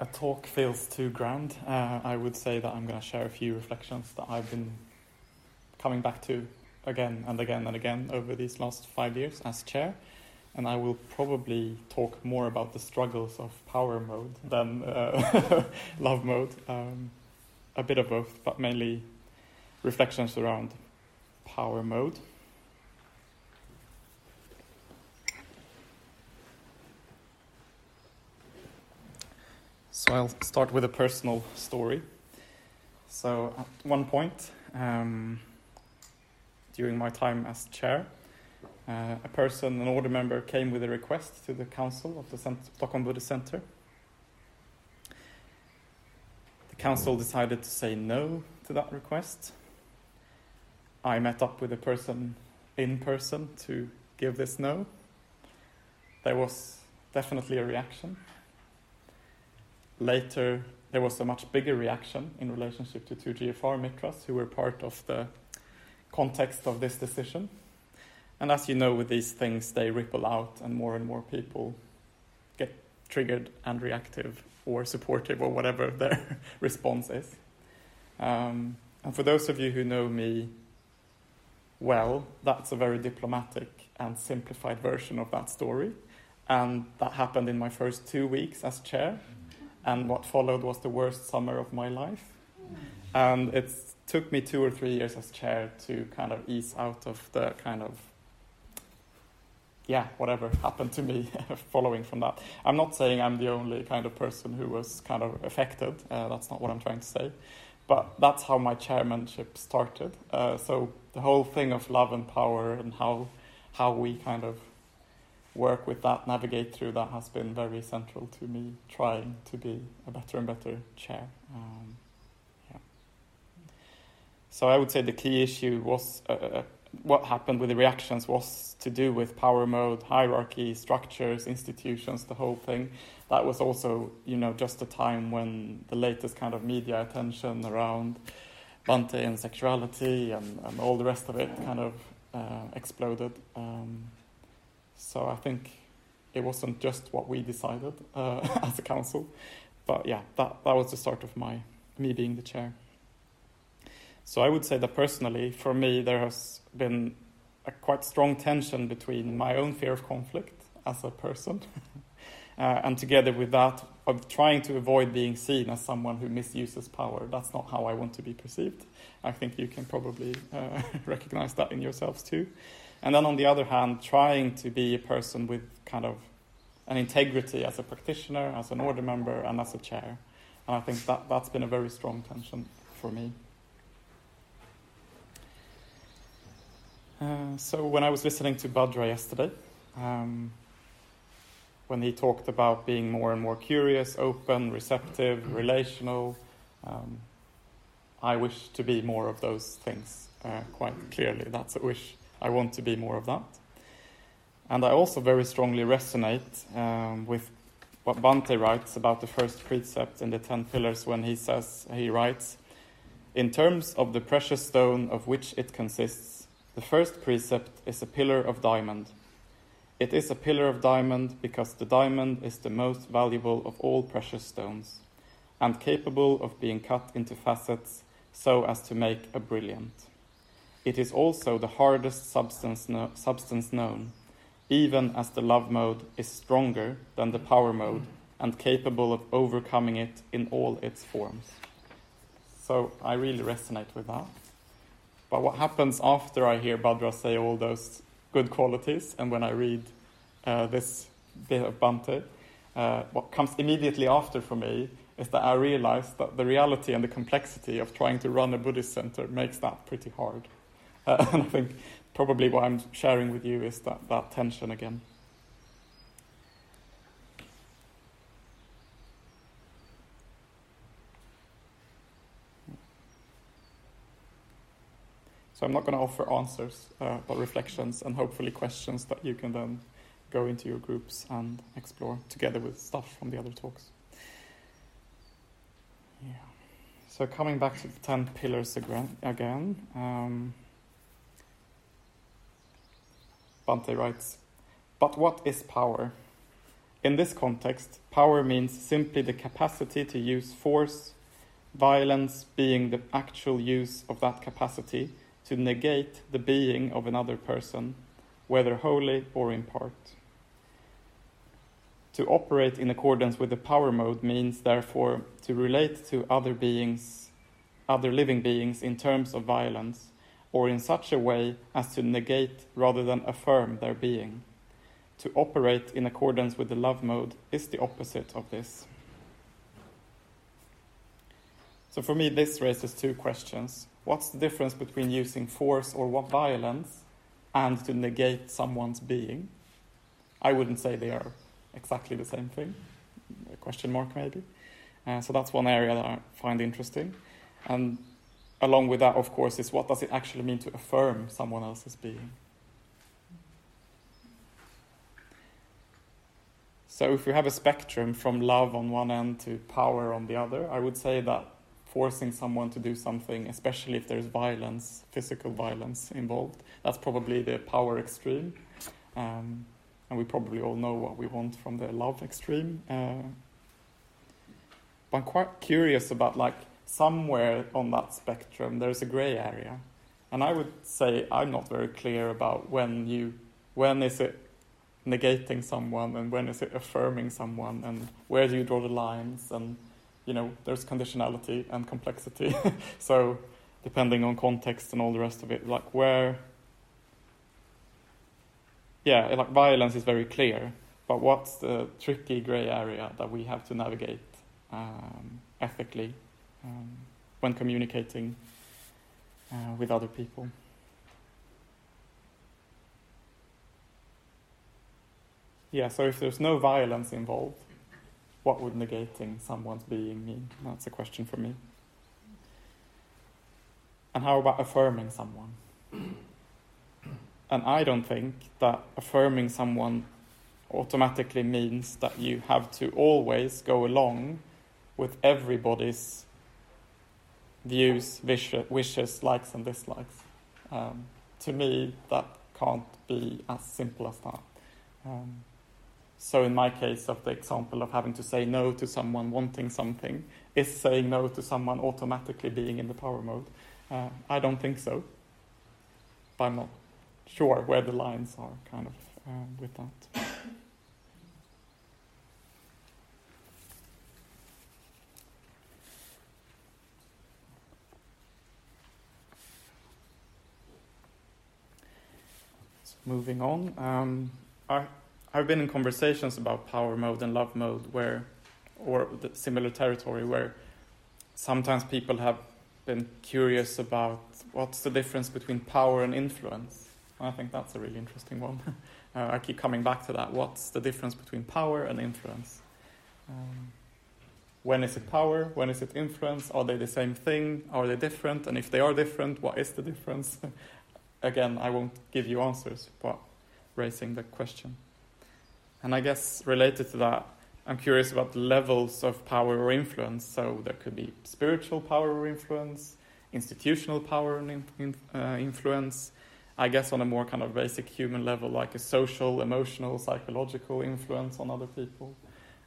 a talk feels too grand, uh, I would say that I'm going to share a few reflections that I've been coming back to again and again and again over these last five years as chair. And I will probably talk more about the struggles of power mode than uh, love mode. Um, a bit of both, but mainly reflections around power mode. I'll start with a personal story. So at one point, um, during my time as chair, uh, a person, an order member, came with a request to the council of the Stockholm Buddhist Center. The council decided to say no to that request. I met up with the person in person to give this no. There was definitely a reaction later there was a much bigger reaction in relationship to two GFR Mitras who were part of the context of this decision. And as you know, with these things, they ripple out, and more and more people get triggered and reactive or supportive or whatever their response is. Um, and for those of you who know me well, that's a very diplomatic and simplified version of that story. And that happened in my first two weeks as chair and what followed was the worst summer of my life. And it took me two or three years as chair to kind of ease out of the kind of yeah, whatever happened to me following from that. I'm not saying I'm the only kind of person who was kind of affected. Uh, that's not what I'm trying to say. But that's how my chairmanship started. Uh, so the whole thing of love and power and how how we kind of work with that, navigate through that has been very central to me trying to be a better and better chair. Um, yeah. So I would say the key issue was uh, uh, what happened with the reactions was to do with power mode, hierarchy, structures, institutions, the whole thing. That was also, you know, just a time when the latest kind of media attention around Bhante and sexuality and, and all the rest of it kind of uh, exploded. Um, so I think it wasn't just what we decided uh, as a council, but yeah, that, that was the start of my me being the chair. So I would say that personally, for me, there has been a quite strong tension between my own fear of conflict as a person, uh, and together with that, of trying to avoid being seen as someone who misuses power. That's not how I want to be perceived. I think you can probably uh, recognize that in yourselves too. And then on the other hand, trying to be a person with kind of an integrity as a practitioner, as an order member, and as a chair. And I think that, that's been a very strong tension for me. Uh, so when I was listening to Bhadra yesterday, um, when he talked about being more and more curious, open, receptive, relational, um, I wish to be more of those things uh, quite clearly. That's a wish I want to be more of that. And I also very strongly resonate um, with what Bhante writes about the first precept in the Ten Pillars when he says, he writes, In terms of the precious stone of which it consists, the first precept is a pillar of diamond. It is a pillar of diamond because the diamond is the most valuable of all precious stones and capable of being cut into facets so as to make a brilliant. It is also the hardest substance, no, substance known, even as the love mode is stronger than the power mode and capable of overcoming it in all its forms. So I really resonate with that. But what happens after I hear Bhadra say all those good qualities and when I read uh, this bit of Bhante, uh, what comes immediately after for me is that I realize that the reality and the complexity of trying to run a Buddhist center makes that pretty hard. Uh, and I think probably what I'm sharing with you is that, that tension again. So I'm not going to offer answers, uh, but reflections and hopefully questions that you can then go into your groups and explore together with stuff from the other talks. Yeah. So coming back to the ten pillars again. again um, Bhante writes, But what is power? In this context, power means simply the capacity to use force, violence being the actual use of that capacity to negate the being of another person, whether wholly or in part. To operate in accordance with the power mode means, therefore, to relate to other beings, other living beings, in terms of violence, or in such a way as to negate rather than affirm their being. To operate in accordance with the love mode is the opposite of this. So, for me, this raises two questions. What's the difference between using force or what violence and to negate someone's being? I wouldn't say they are exactly the same thing. A question mark, maybe. Uh, so that's one area that I find interesting. And along with that, of course, is what does it actually mean to affirm someone else's being? So if we have a spectrum from love on one end to power on the other, I would say that forcing someone to do something, especially if there's violence, physical violence involved, that's probably the power extreme. Um, and we probably all know what we want from the love extreme. Uh, but I'm quite curious about like somewhere on that spectrum there's a gray area, and I would say I'm not very clear about when you when is it negating someone and when is it affirming someone and where do you draw the lines and you know there's conditionality and complexity. So depending on context and all the rest of it like where yeah, like violence is very clear, but what's the tricky gray area that we have to navigate um, ethically um, when communicating uh, with other people? Yeah, so if there's no violence involved, what would negating someone's being mean? That's a question for me. And how about affirming someone? And I don't think that affirming someone automatically means that you have to always go along with everybody's views, wishes, likes, and dislikes. Um, to me, that can't be as simple as that. Um, so, in my case, of the example of having to say no to someone wanting something, is saying no to someone automatically being in the power mode? Uh, I don't think so. But I'm not sure where the lines are kind of uh, with that. Moving on, um, I, I've been in conversations about power mode and love mode where, or the similar territory where sometimes people have been curious about what's the difference between power and influence. I think that's a really interesting one. uh, I keep coming back to that. What's the difference between power and influence? Um, when is it power? When is it influence? Are they the same thing? Are they different? And if they are different, what is the difference? Again, I won't give you answers, but raising the question. And I guess related to that, I'm curious about levels of power or influence. So there could be spiritual power or influence, institutional power and in, uh, influence, I guess on a more kind of basic human level, like a social, emotional, psychological influence on other people.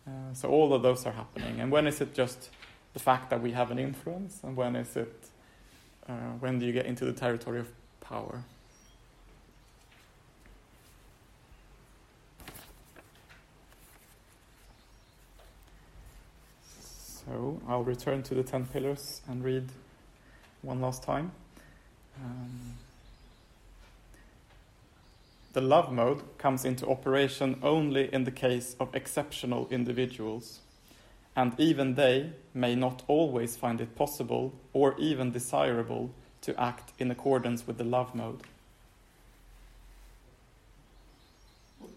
Uh, so all of those are happening. And when is it just the fact that we have an influence, and when is it, uh, when do you get into the territory of power? So I'll return to the ten pillars and read one last time. Um, the love mode comes into operation only in the case of exceptional individuals, and even they may not always find it possible or even desirable to act in accordance with the love mode.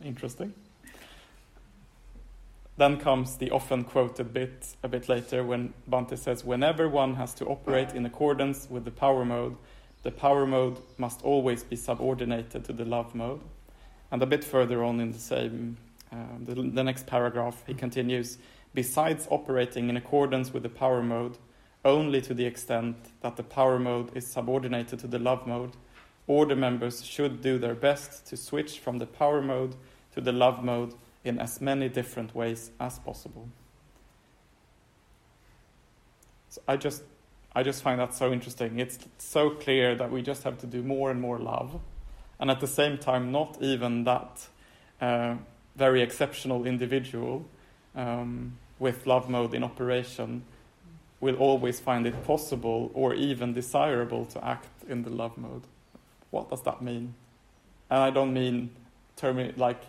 Interesting. Then comes the often quoted bit a bit later when Bhante says, Whenever one has to operate in accordance with the power mode, the power mode must always be subordinated to the love mode. And a bit further on in the same, uh, the, the next paragraph, he continues Besides operating in accordance with the power mode, only to the extent that the power mode is subordinated to the love mode, order members should do their best to switch from the power mode to the love mode in as many different ways as possible. So I just I just find that so interesting. It's so clear that we just have to do more and more love, and at the same time, not even that uh, very exceptional individual um, with love mode in operation will always find it possible or even desirable to act in the love mode. What does that mean? And I don't mean termi- like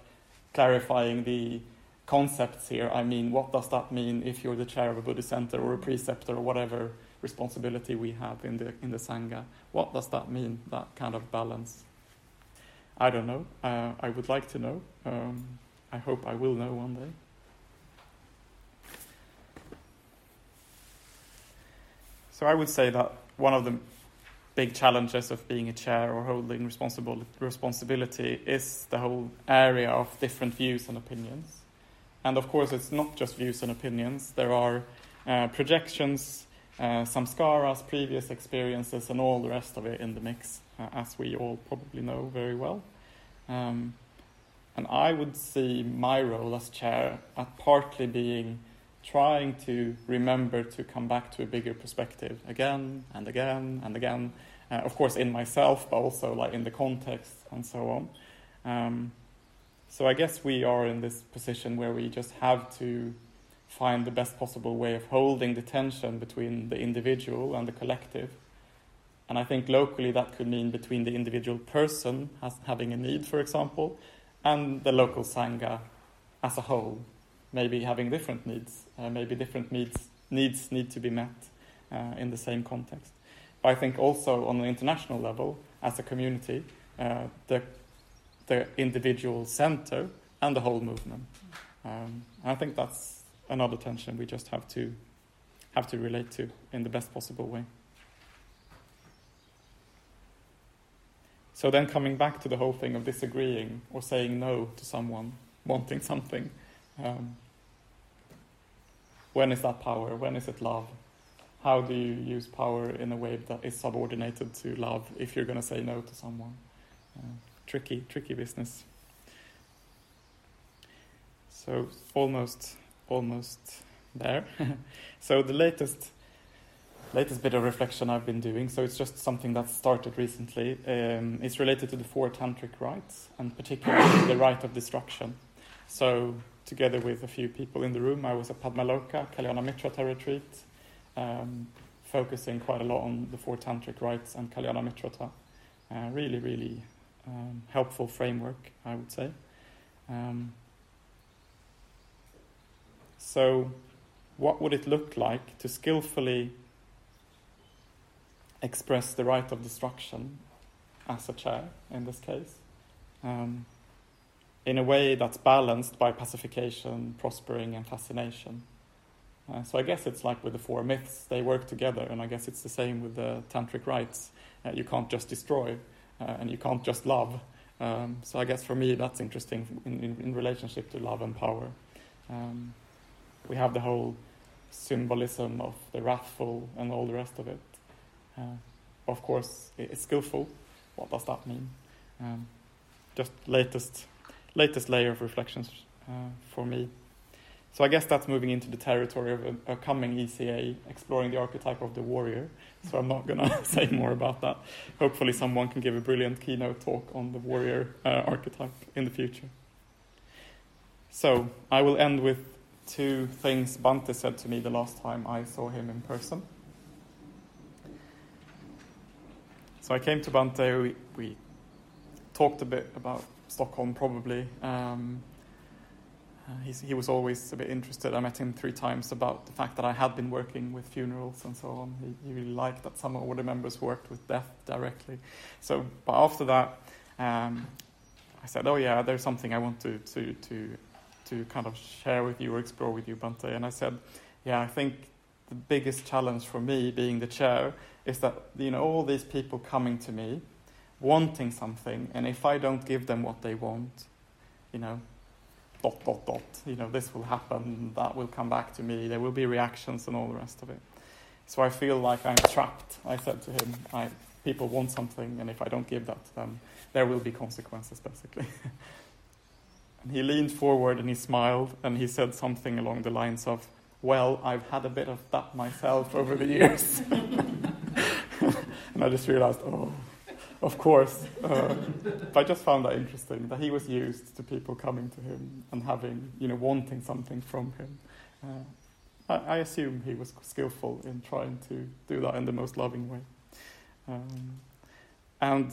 clarifying the concepts here. I mean, what does that mean if you're the chair of a Buddhist center or a preceptor or whatever responsibility we have in the in the sangha? What does that mean? That kind of balance. I don't know. Uh, I would like to know. Um, I hope I will know one day. So I would say that one of the big challenges of being a chair or holding responsible, responsibility is the whole area of different views and opinions. And of course, it's not just views and opinions. There are uh, projections, uh, samskaras, previous experiences, and all the rest of it in the mix, uh, as we all probably know very well. Um, and I would see my role as chair at partly being trying to remember to come back to a bigger perspective again and again and again. Uh, of course, in myself, but also like in the context and so on. Um, so I guess we are in this position where we just have to find the best possible way of holding the tension between the individual and the collective. And I think locally that could mean between the individual person has, having a need, for example, and the local sangha as a whole maybe having different needs. Uh, maybe different needs needs need to be met uh, in the same context. But I think also on an international level, as a community, uh, the the individual center and the whole movement. Um, I think that's another tension we just have to have to relate to in the best possible way. So then coming back to the whole thing of disagreeing or saying no to someone wanting something, um, when is that power? When is it love? How do you use power in a way that is subordinated to love if you're going to say no to someone? Uh, tricky, tricky business. So almost, almost there. so the latest, latest bit of reflection I've been doing. So it's just something that started recently. Um, it's related to the four tantric rites, and particularly the rite of destruction. So together with a few people in the room. I was at Padmaloka, Kalyana Mitrata retreat, um, focusing quite a lot on the four tantric rites and Kalyana Mitrata. Uh, really, really um, helpful framework, I would say. Um, so, what would it look like to skillfully express the rite of destruction as a chair in this case? Um, in a way that's balanced by pacification, prospering, and fascination. Uh, so I guess it's like with the four myths, they work together, and I guess it's the same with the tantric rites. Uh, you can't just destroy, uh, and you can't just love. Um, so I guess for me that's interesting in, in, in relationship to love and power. Um, we have the whole symbolism of the wrathful and all the rest of it. Uh, of course, it's skillful. What does that mean? Um, just latest latest layer of reflections uh, for me. So I guess that's moving into the territory of a, a, coming ECA, exploring the archetype of the warrior. So I'm not going to say more about that. Hopefully, someone can give a brilliant keynote talk on the warrior uh, archetype in the future. So I will end with two things Bhante said to me the last time I saw him in person. So I came to Bhante, we, we talked a bit about Stockholm, probably. Um, uh, he was always a bit interested. I met him three times about the fact that I had been working with funerals and so on. He, he really liked that some order members worked with death directly. So, but after that, um, I said, "Oh yeah, there's something I want to to to to kind of share with you or explore with you, Bhante." And I said, "Yeah, I think the biggest challenge for me, being the chair, is that you know all these people coming to me." wanting something, and if I don't give them what they want, you know, dot, dot, dot, you know, this will happen, that will come back to me, there will be reactions and all the rest of it. So I feel like I'm trapped. I said to him, I, people want something, and if I don't give that to them, there will be consequences, basically. And he leaned forward and he smiled and he said something along the lines of, Well, I've had a bit of that myself over the years. and I just realized, oh, of course. Uh, but I just found that interesting that he was used to people coming to him and having, you know, wanting something from him. Uh, I, I, assume he was skillful in trying to do that in the most loving way. Um, and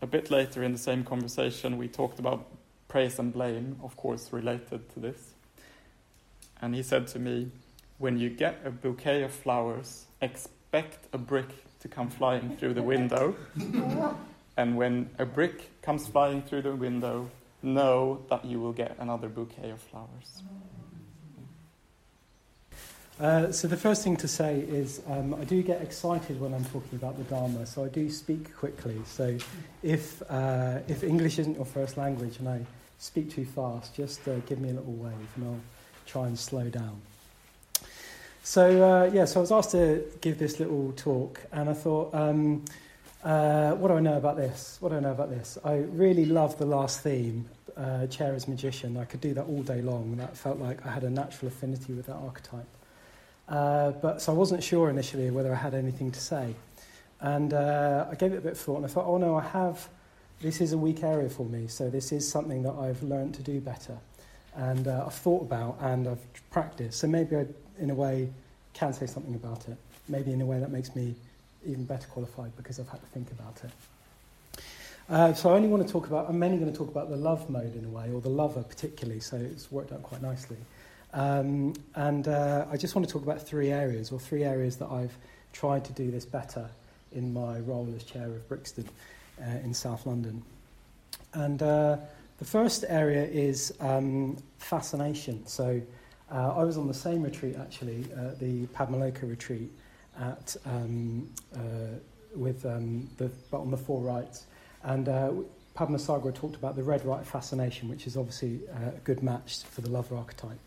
a bit later in the same conversation, we talked about praise and blame, of course, related to this. And he said to me, When you get a bouquet of flowers, expect a brick to come flying through the window. and when a brick comes flying through the window, know that you will get another bouquet of flowers. Uh, so the first thing to say is um, I do get excited when I'm talking about the Dharma, so I do speak quickly. So if, uh, if English isn't your first language and I speak too fast, just uh, give me a little wave and I'll try and slow down. So, uh, yeah, so I was asked to give this little talk, and I thought, um, uh, what do I know about this? What do I know about this? I really love the last theme, uh, Chair as Magician. I could do that all day long. That felt like I had a natural affinity with that archetype. Uh, but so I wasn't sure initially whether I had anything to say. And uh, I gave it a bit of thought, and I thought, oh no, I have. This is a weak area for me, so this is something that I've learned to do better. And uh, I've thought about and I've practiced. So maybe I in a way, can say something about it. Maybe in a way that makes me even better qualified because I've had to think about it. Uh, so I only want to talk about, I'm mainly going to talk about the love mode in a way, or the lover particularly, so it's worked out quite nicely. Um, and uh, I just want to talk about three areas, or three areas that I've tried to do this better in my role as chair of Brixton uh, in South London. And uh, the first area is um, fascination. So uh, I was on the same retreat actually, uh, the Padmaloka retreat, at um, uh, with um, the but on the four rites, and uh, Padmasambhava talked about the red rite fascination, which is obviously uh, a good match for the lover archetype,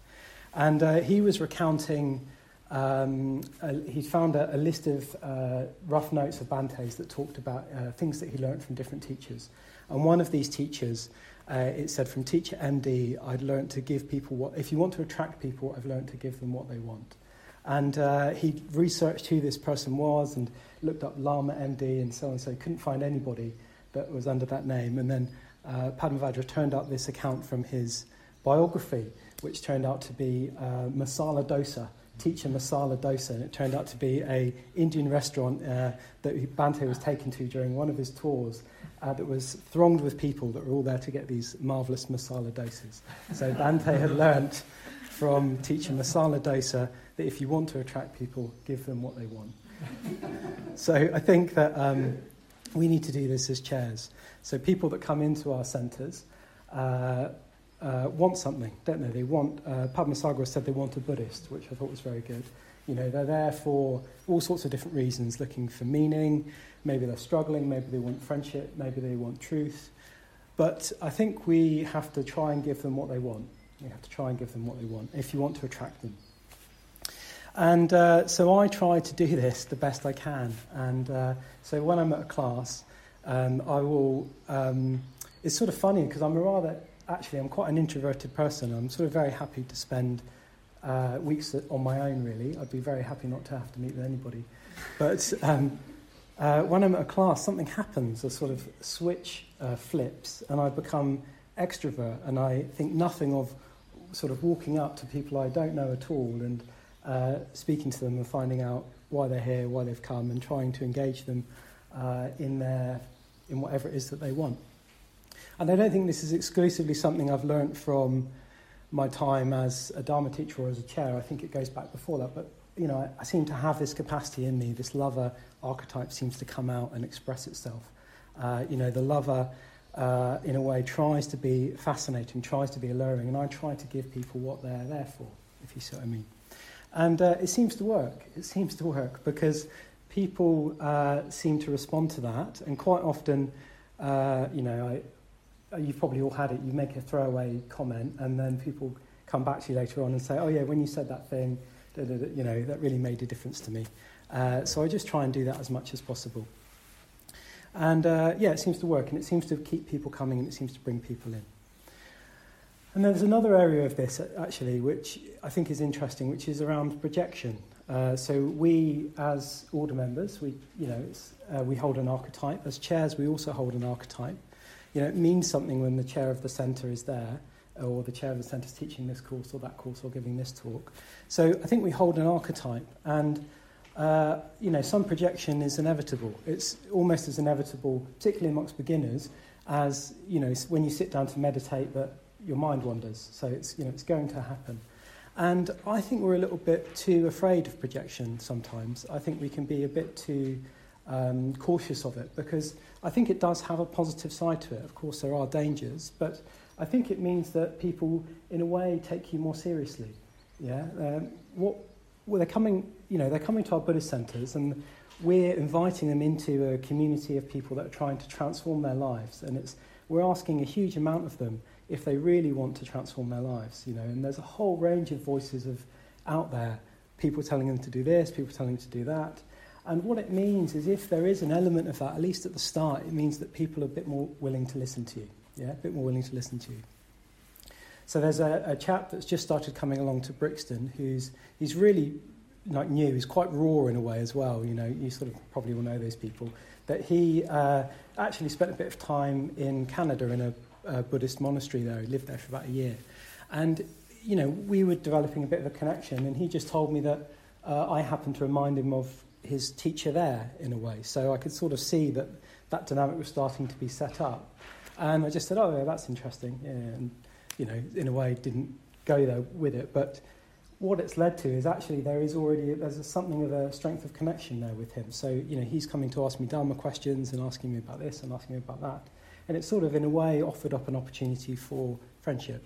and uh, he was recounting. Um, he found a, a list of uh, rough notes of Bhante's that talked about uh, things that he learned from different teachers. And one of these teachers uh, it said from teacher MD, I'd learned to give people what, if you want to attract people, I've learned to give them what they want. And uh, he researched who this person was and looked up Lama MD and so on. So he couldn't find anybody that was under that name. And then uh, Padmavajra turned up this account from his biography, which turned out to be uh, Masala Dosa, teacher Masala Dosa. And it turned out to be a Indian restaurant uh, that Bhante was taken to during one of his tours uh, that was thronged with people that were all there to get these marvellous masala dosas. So Bhante had learnt from teacher Masala Dosa that if you want to attract people, give them what they want. so I think that um, we need to do this as chairs. So people that come into our centres uh, uh, want something, don't they? They want, uh, Padmasambhava said they want a Buddhist, which I thought was very good. You know, they're there for all sorts of different reasons, looking for meaning. Maybe they're struggling, maybe they want friendship, maybe they want truth. But I think we have to try and give them what they want. We have to try and give them what they want if you want to attract them. And uh, so I try to do this the best I can. And uh, so when I'm at a class, um, I will. Um, it's sort of funny because I'm a rather, actually, I'm quite an introverted person. I'm sort of very happy to spend uh, weeks on my own, really. I'd be very happy not to have to meet with anybody. But um, uh, when I'm at a class, something happens, a sort of switch uh, flips, and I become extrovert, and I think nothing of sort of walking up to people I don't know at all and uh, speaking to them and finding out why they're here, why they've come, and trying to engage them uh, in their in whatever it is that they want. And I don't think this is exclusively something I've learnt from my time as a Dharma teacher or as a chair. I think it goes back before that. But, you know, I, I seem to have this capacity in me. This lover archetype seems to come out and express itself. Uh, you know, the lover, uh, in a way, tries to be fascinating, tries to be alluring, and I try to give people what they're there for, if you see what I mean. And uh, it seems to work. It seems to work because people uh, seem to respond to that, and quite often, uh, you know, I, you've probably all had it, you make a throwaway comment and then people come back to you later on and say, oh yeah, when you said that thing, da, da, da, you know, that really made a difference to me. Uh, so I just try and do that as much as possible. And uh, yeah, it seems to work and it seems to keep people coming and it seems to bring people in. And there's another area of this, actually, which I think is interesting, which is around projection. Uh, so we, as order members, we, you know, uh, we hold an archetype. As chairs, we also hold an archetype. You know, it means something when the chair of the centre is there, or the chair of the centre is teaching this course or that course or giving this talk. So I think we hold an archetype, and uh, you know, some projection is inevitable. It's almost as inevitable, particularly amongst beginners, as you know, when you sit down to meditate, that your mind wanders. So it's you know, it's going to happen. And I think we're a little bit too afraid of projection sometimes. I think we can be a bit too um, cautious of it because I think it does have a positive side to it. Of course, there are dangers, but I think it means that people, in a way, take you more seriously. Yeah, um, what well, they're coming, you know, they're coming to our Buddhist centres, and we're inviting them into a community of people that are trying to transform their lives, and it's we're asking a huge amount of them if they really want to transform their lives, you know. And there's a whole range of voices of out there, people telling them to do this, people telling them to do that. And what it means is if there is an element of that, at least at the start, it means that people are a bit more willing to listen to you. Yeah, a bit more willing to listen to you. So there's a, a chap that's just started coming along to Brixton who's he's really like new. He's quite raw in a way as well. You know, you sort of probably will know those people. That he uh, actually spent a bit of time in Canada in a uh, Buddhist monastery there. He lived there for about a year. And, you know, we were developing a bit of a connection, and he just told me that uh, I happened to remind him of his teacher there in a way. So I could sort of see that that dynamic was starting to be set up. And I just said, oh, yeah, that's interesting. Yeah, and, you know, in a way, didn't go there with it. But what it's led to is actually there is already there's a, something of a strength of connection there with him. So you know he's coming to ask me Dharma questions and asking me about this and asking me about that, and it's sort of, in a way, offered up an opportunity for friendship.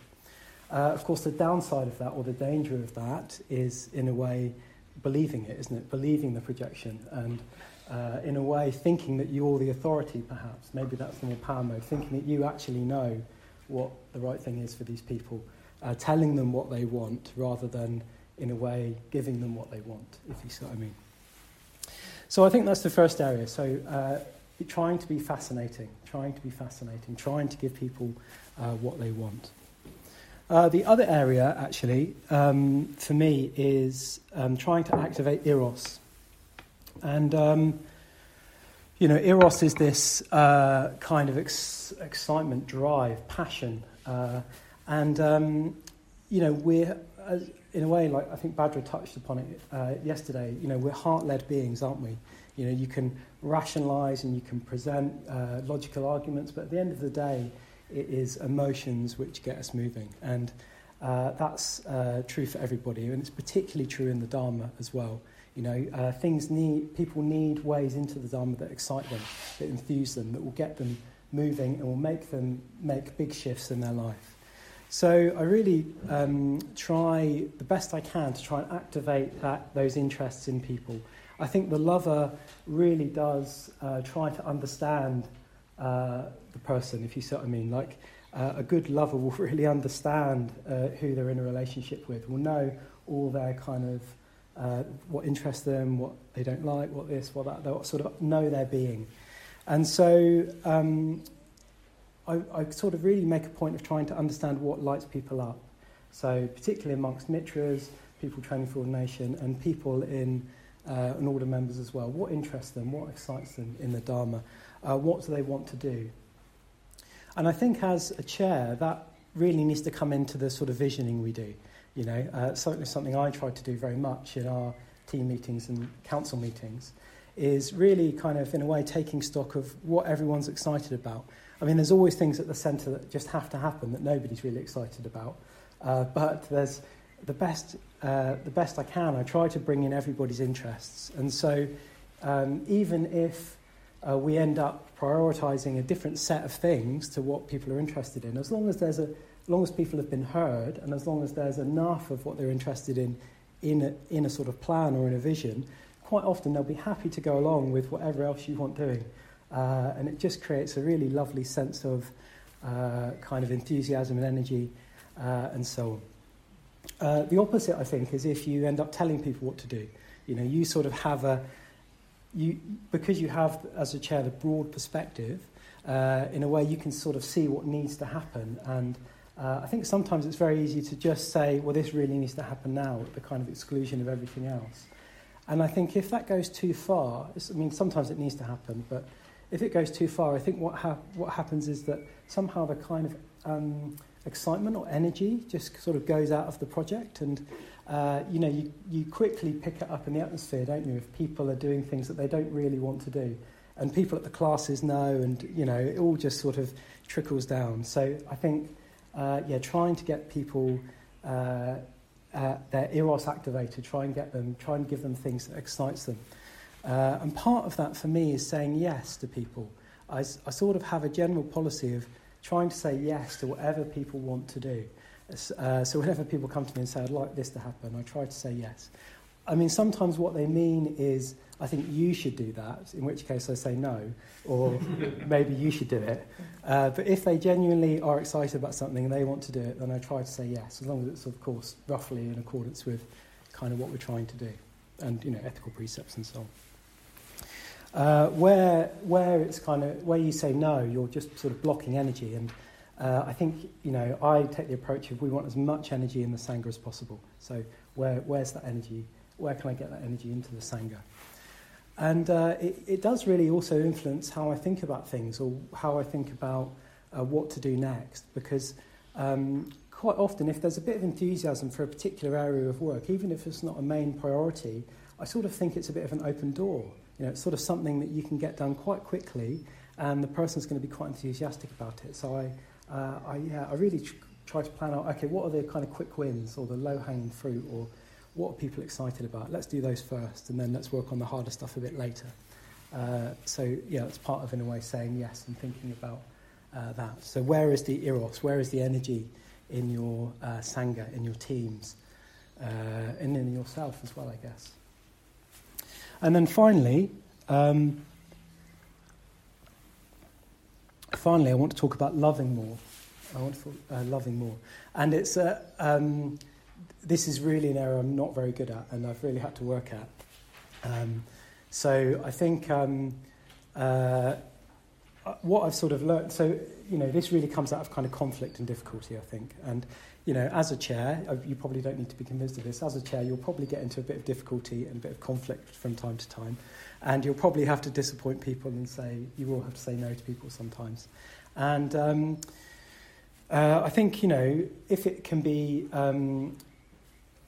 Uh, of course, the downside of that, or the danger of that, is, in a way, believing it, isn't it? Believing the projection and, uh, in a way, thinking that you're the authority, perhaps. Maybe that's the more power mode, thinking that you actually know what the right thing is for these people, uh, telling them what they want rather than, in a way, giving them what they want, if you see what I mean. So I think that's the first area. So uh, trying to be fascinating, trying to be fascinating, trying to give people uh, what they want. Uh, the other area, actually, um, for me, is um, trying to activate eros. And, um, you know, eros is this uh, kind of ex- excitement, drive, passion. Uh, and, um, you know, we're, in a way, like I think Bhadra touched upon it uh, yesterday, you know, we're heart led beings, aren't we? You know, you can rationalize and you can present uh, logical arguments, but at the end of the day, it is emotions which get us moving. And uh, that's uh, true for everybody, and it's particularly true in the Dharma as well. You know, uh, things need, people need ways into the Dharma that excite them, that enthuse them, that will get them moving and will make them make big shifts in their life. So I really um, try the best I can to try and activate that, those interests in people. I think the lover really does uh, try to understand uh, the person, if you see what I mean. Like uh, a good lover will really understand uh, who they're in a relationship with, will know all their kind of uh, what interests them, what they don't like, what this, what that. They'll sort of know their being. And so um, I, I sort of really make a point of trying to understand what lights people up. So particularly amongst mitras, people training for ordination, and people in uh, and order members as well. What interests them? What excites them in the Dharma? Uh, what do they want to do? And I think as a chair, that really needs to come into the sort of visioning we do. You know, uh, certainly something I try to do very much in our team meetings and council meetings is really kind of, in a way, taking stock of what everyone's excited about. I mean, there's always things at the centre that just have to happen that nobody's really excited about. Uh, but there's the best, uh, the best I can, I try to bring in everybody's interests. And so um, even if uh, we end up prioritizing a different set of things to what people are interested in, as long as there's a, as long as people have been heard, and as long as there's enough of what they're interested in in a, in a sort of plan or in a vision, quite often they'll be happy to go along with whatever else you want doing. Uh, and it just creates a really lovely sense of uh, kind of enthusiasm and energy uh, and so on. Uh, the opposite, I think, is if you end up telling people what to do. You know, you sort of have a, you, because you have, as a chair, the broad perspective, uh, in a way you can sort of see what needs to happen and Uh, I think sometimes it's very easy to just say, well, this really needs to happen now at the kind of exclusion of everything else. And I think if that goes too far, I mean, sometimes it needs to happen, but if it goes too far, I think what, ha- what happens is that somehow the kind of um, excitement or energy just sort of goes out of the project. And, uh, you know, you, you quickly pick it up in the atmosphere, don't you, if people are doing things that they don't really want to do. And people at the classes know, and, you know, it all just sort of trickles down. So I think, uh, yeah, trying to get people. Uh, uh, their eros activated, try and get them, try and give them things that excites them. Uh, and part of that for me is saying yes to people. I, I sort of have a general policy of trying to say yes to whatever people want to do. Uh, so whenever people come to me and say, I'd like this to happen, I try to say yes. I mean, sometimes what they mean is, I think you should do that, in which case I say no, or maybe you should do it. Uh, but if they genuinely are excited about something and they want to do it, then I try to say yes, as long as it's, of course, roughly in accordance with kind of what we're trying to do, and, you know, ethical precepts and so on. Uh, where, where it's kind of, where you say no, you're just sort of blocking energy. And uh, I think, you know, I take the approach of we want as much energy in the Sangha as possible. So where, where's that energy? Where can I get that energy into the Sangha? And uh, it, it does really also influence how I think about things or how I think about uh, what to do next. Because um, quite often, if there's a bit of enthusiasm for a particular area of work, even if it's not a main priority, I sort of think it's a bit of an open door. You know, it's sort of something that you can get done quite quickly, and the person's going to be quite enthusiastic about it. So I, uh, I, yeah, I really tr- try to plan out. Okay, what are the kind of quick wins or the low-hanging fruit, or what are people excited about? Let's do those first, and then let's work on the harder stuff a bit later. Uh, so yeah, it's part of in a way saying yes and thinking about uh, that. So where is the eros? Where is the energy in your uh, sangha, in your teams, uh, and in yourself as well, I guess. And then finally, um, finally, I want to talk about loving more. I want to uh, loving more, and it's uh, um, this is really an area I'm not very good at, and I've really had to work at. Um, so I think um, uh, what I've sort of learned. So you know, this really comes out of kind of conflict and difficulty, I think, and you know, as a chair, uh, you probably don't need to be convinced of this. As a chair, you'll probably get into a bit of difficulty and a bit of conflict from time to time. And you'll probably have to disappoint people and say, you will have to say no to people sometimes. And um, uh, I think, you know, if it can be, um,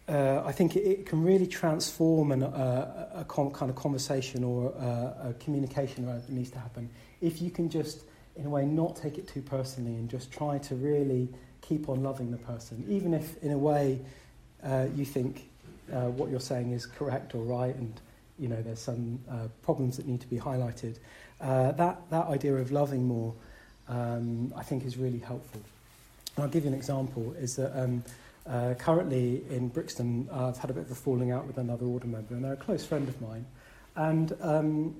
uh, I think it, it, can really transform an, uh, a kind of conversation or uh, a communication that needs to happen. If you can just, in a way, not take it too personally and just try to really keep on loving the person, even if in a way uh, you think uh, what you're saying is correct or right, and you know there's some uh, problems that need to be highlighted. Uh, that that idea of loving more, um, I think, is really helpful. And I'll give you an example. Is that um, uh, currently in Brixton, I've had a bit of a falling out with another order member, and they're a close friend of mine, and. Um,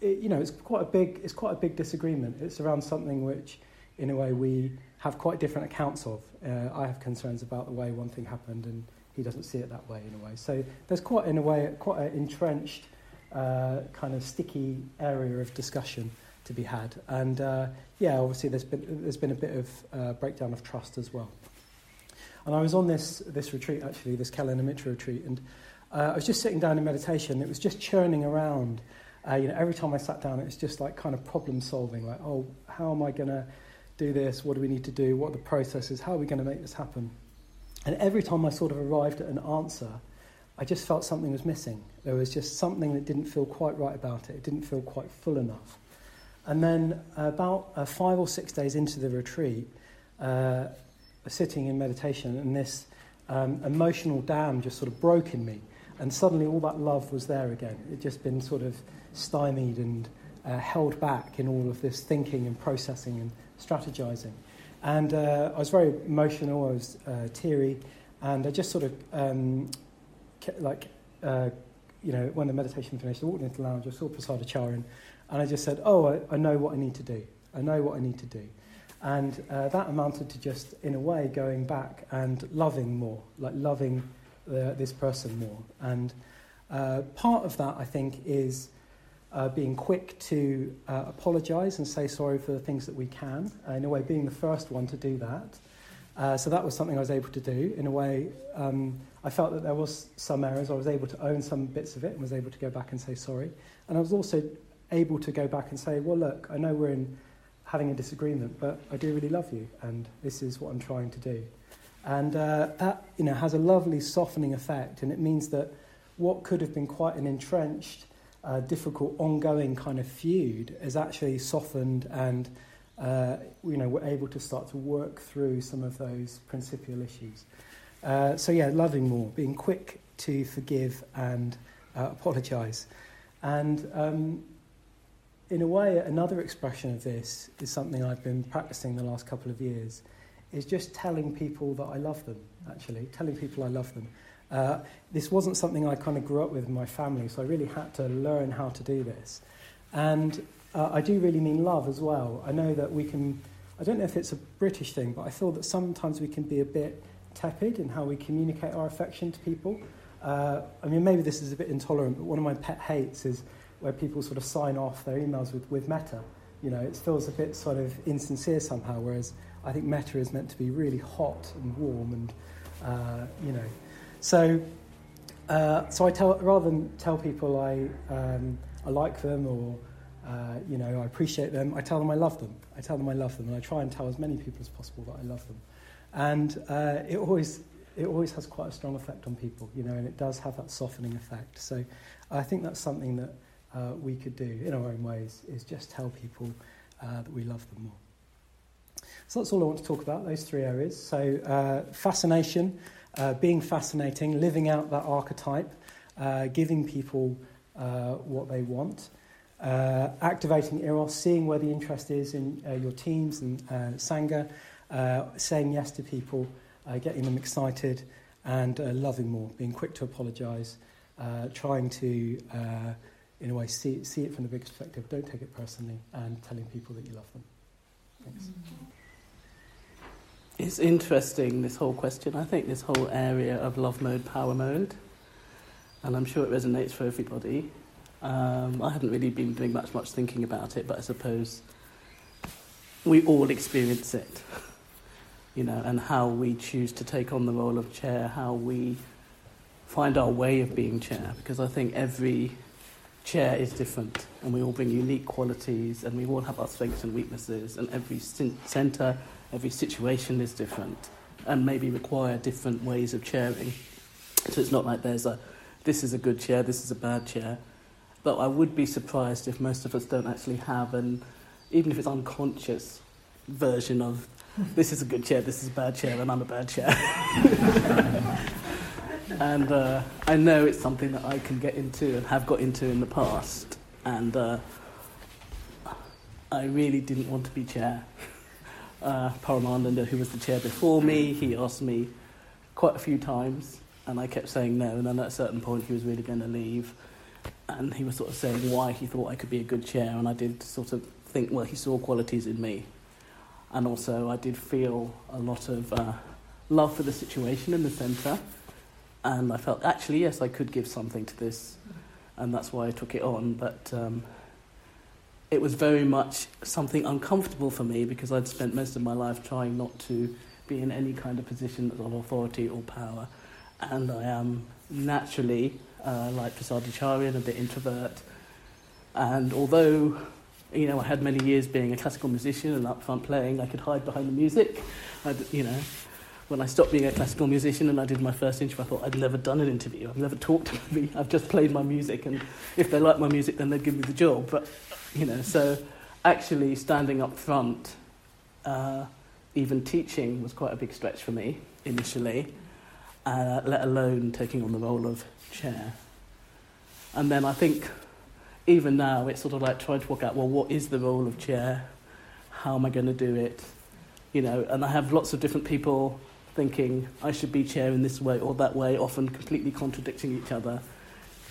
it, you know, it's quite a big, it's quite a big disagreement. It's around something which, in a way, we have quite different accounts of. Uh, I have concerns about the way one thing happened, and he doesn't see it that way in a way. So there's quite, in a way, quite an entrenched, uh, kind of sticky area of discussion to be had. And uh, yeah, obviously there's been there's been a bit of uh, breakdown of trust as well. And I was on this this retreat actually, this Kalyan Mitra retreat, and uh, I was just sitting down in meditation. It was just churning around. Uh, you know, every time I sat down, it was just like kind of problem solving. Like, oh, how am I going to do this? What do we need to do? What are the processes? How are we going to make this happen? And every time I sort of arrived at an answer, I just felt something was missing. There was just something that didn't feel quite right about it. It didn't feel quite full enough. And then about uh, five or six days into the retreat, uh, sitting in meditation, and this um, emotional dam just sort of broke in me. And suddenly all that love was there again. It just been sort of stymied and uh, held back in all of this thinking and processing and strategizing. And uh, I was very emotional, I was uh, teary, and I just sort of, um, like, uh, you know, when the meditation finished, I walked into the lounge, I saw Prasadacarin, and I just said, Oh, I, I, know what I need to do. I know what I need to do. And uh, that amounted to just, in a way, going back and loving more, like loving the, this person more. And uh, part of that, I think, is uh, being quick to uh, apologise and say sorry for the things that we can, uh, in a way, being the first one to do that. Uh, so that was something I was able to do. In a way, um, I felt that there was some errors. I was able to own some bits of it and was able to go back and say sorry. And I was also able to go back and say, well, look, I know we're in having a disagreement, but I do really love you, and this is what I'm trying to do. And uh, that you know, has a lovely softening effect, and it means that what could have been quite an entrenched, uh, difficult, ongoing kind of feud is actually softened, and uh, you know, we're able to start to work through some of those principal issues. Uh, so, yeah, loving more, being quick to forgive and uh, apologise. And um, in a way, another expression of this is something I've been practicing the last couple of years, is just telling people that I love them, actually, telling people I love them. Uh, this wasn't something I kind of grew up with in my family, so I really had to learn how to do this. And uh, I do really mean love as well. I know that we can, I don't know if it's a British thing, but I feel that sometimes we can be a bit tepid in how we communicate our affection to people. Uh, I mean, maybe this is a bit intolerant, but one of my pet hates is where people sort of sign off their emails with, with metta. You know, it feels a bit sort of insincere somehow, whereas I think metta is meant to be really hot and warm and, uh, you know. So, uh, so I tell, rather than tell people I, um, I like them or, uh, you know, I appreciate them, I tell them I love them. I tell them I love them, and I try and tell as many people as possible that I love them. And uh, it always it always has quite a strong effect on people, you know, and it does have that softening effect. So I think that's something that uh, we could do in our own ways is just tell people uh, that we love them more. So that's all I want to talk about, those three areas. So uh, fascination, uh, being fascinating, living out that archetype, uh, giving people uh, what they want, uh, activating eros, seeing where the interest is in uh, your teams and uh, Sangha, saying yes to people, getting them excited, and loving more, being quick to apologise, trying to in a way, see, see it from the big perspective, don't take it personally, and telling people that you love them. Thanks. Mm-hmm. It's interesting, this whole question. I think this whole area of love mode, power mode, and I'm sure it resonates for everybody. Um, I haven't really been doing much, much thinking about it, but I suppose we all experience it, you know, and how we choose to take on the role of chair, how we find our way of being chair, because I think every chair is different and we all bring unique qualities and we all have our strengths and weaknesses and every centre, every situation is different and maybe require different ways of chairing. So it's not like there's a this is a good chair, this is a bad chair. But I would be surprised if most of us don't actually have an even if it's unconscious version of this is a good chair, this is a bad chair, and I'm a bad chair. and uh, I know it's something that I can get into and have got into in the past. And uh, I really didn't want to be chair. Uh, Paramananda, who was the chair before me, he asked me quite a few times, and I kept saying no. And then at a certain point, he was really going to leave, and he was sort of saying why he thought I could be a good chair, and I did sort of think, well, he saw qualities in me, and also I did feel a lot of uh, love for the situation in the centre and I felt actually yes I could give something to this and that's why I took it on but um, it was very much something uncomfortable for me because I'd spent most of my life trying not to be in any kind of position of authority or power and I am naturally uh, like Prasadacarin a bit introvert and although you know I had many years being a classical musician and up front playing I could hide behind the music I'd, you know when I stopped being a classical musician and I did my first interview, I thought I'd never done an interview. I've never talked to anybody. I've just played my music, and if they like my music, then they'd give me the job. But you know, so actually standing up front, uh, even teaching was quite a big stretch for me initially, uh, let alone taking on the role of chair. And then I think even now it's sort of like trying to work out well, what is the role of chair? How am I going to do it? You know, and I have lots of different people thinking I should be chair in this way or that way, often completely contradicting each other,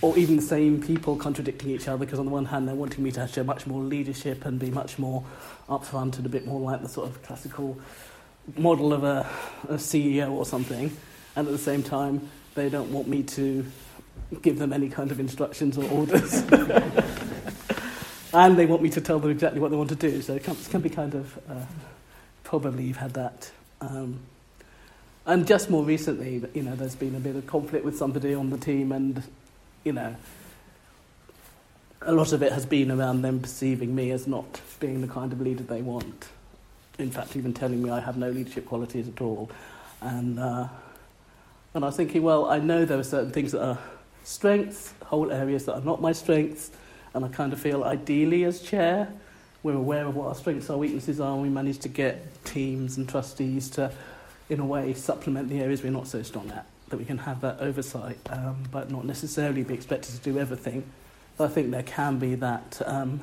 or even the same people contradicting each other because on the one hand they're wanting me to show much more leadership and be much more upfront and a bit more like the sort of classical model of a, a CEO or something, and at the same time they don't want me to give them any kind of instructions or orders. and they want me to tell them exactly what they want to do. So it can, it can be kind of, uh, probably you've had that. Um, and just more recently, you know, there's been a bit of conflict with somebody on the team, and you know, a lot of it has been around them perceiving me as not being the kind of leader they want. In fact, even telling me I have no leadership qualities at all, and uh, and I was thinking, well, I know there are certain things that are strengths, whole areas that are not my strengths, and I kind of feel ideally as chair, we're aware of what our strengths, our weaknesses are, and we manage to get teams and trustees to, in a way, supplement the areas we're not so strong at. That we can have that oversight, um, but not necessarily be expected to do everything. But I think there can be that, um,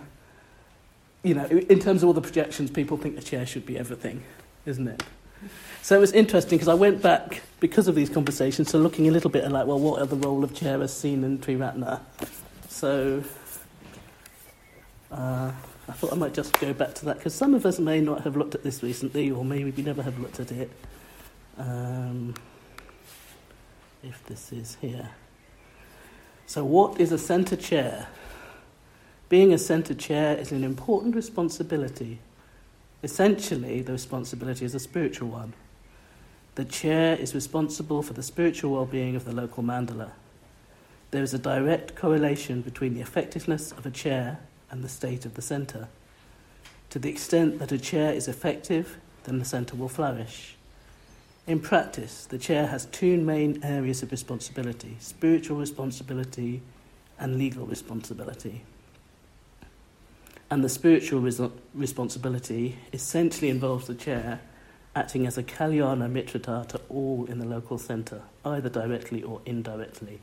you know, in terms of all the projections, people think the chair should be everything, isn't it? So it was interesting because I went back, because of these conversations, to looking a little bit at like, well, what are the role of chair as seen in Triratna? So uh, I thought I might just go back to that because some of us may not have looked at this recently, or maybe we never have looked at it. Um, if this is here. So, what is a centre chair? Being a centre chair is an important responsibility. Essentially, the responsibility is a spiritual one. The chair is responsible for the spiritual well being of the local mandala. There is a direct correlation between the effectiveness of a chair and the state of the centre. To the extent that a chair is effective, then the centre will flourish. In practice, the chair has two main areas of responsibility spiritual responsibility and legal responsibility. And the spiritual res- responsibility essentially involves the chair acting as a Kalyana Mitrata to all in the local centre, either directly or indirectly.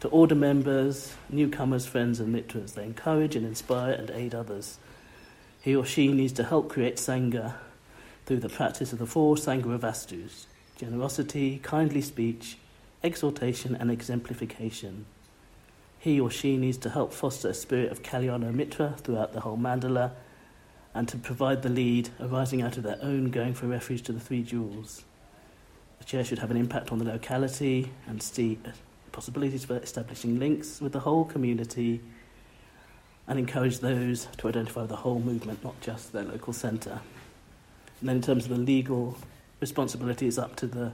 To order members, newcomers, friends, and mitras, they encourage and inspire and aid others. He or she needs to help create Sangha through the practice of the four Sangraha Vastus generosity, kindly speech, exhortation, and exemplification. He or she needs to help foster a spirit of Kalyana Mitra throughout the whole mandala and to provide the lead arising out of their own going for refuge to the three jewels. The chair should have an impact on the locality and see possibilities for establishing links with the whole community and encourage those to identify the whole movement, not just their local centre. And then, in terms of the legal responsibility, it's up to the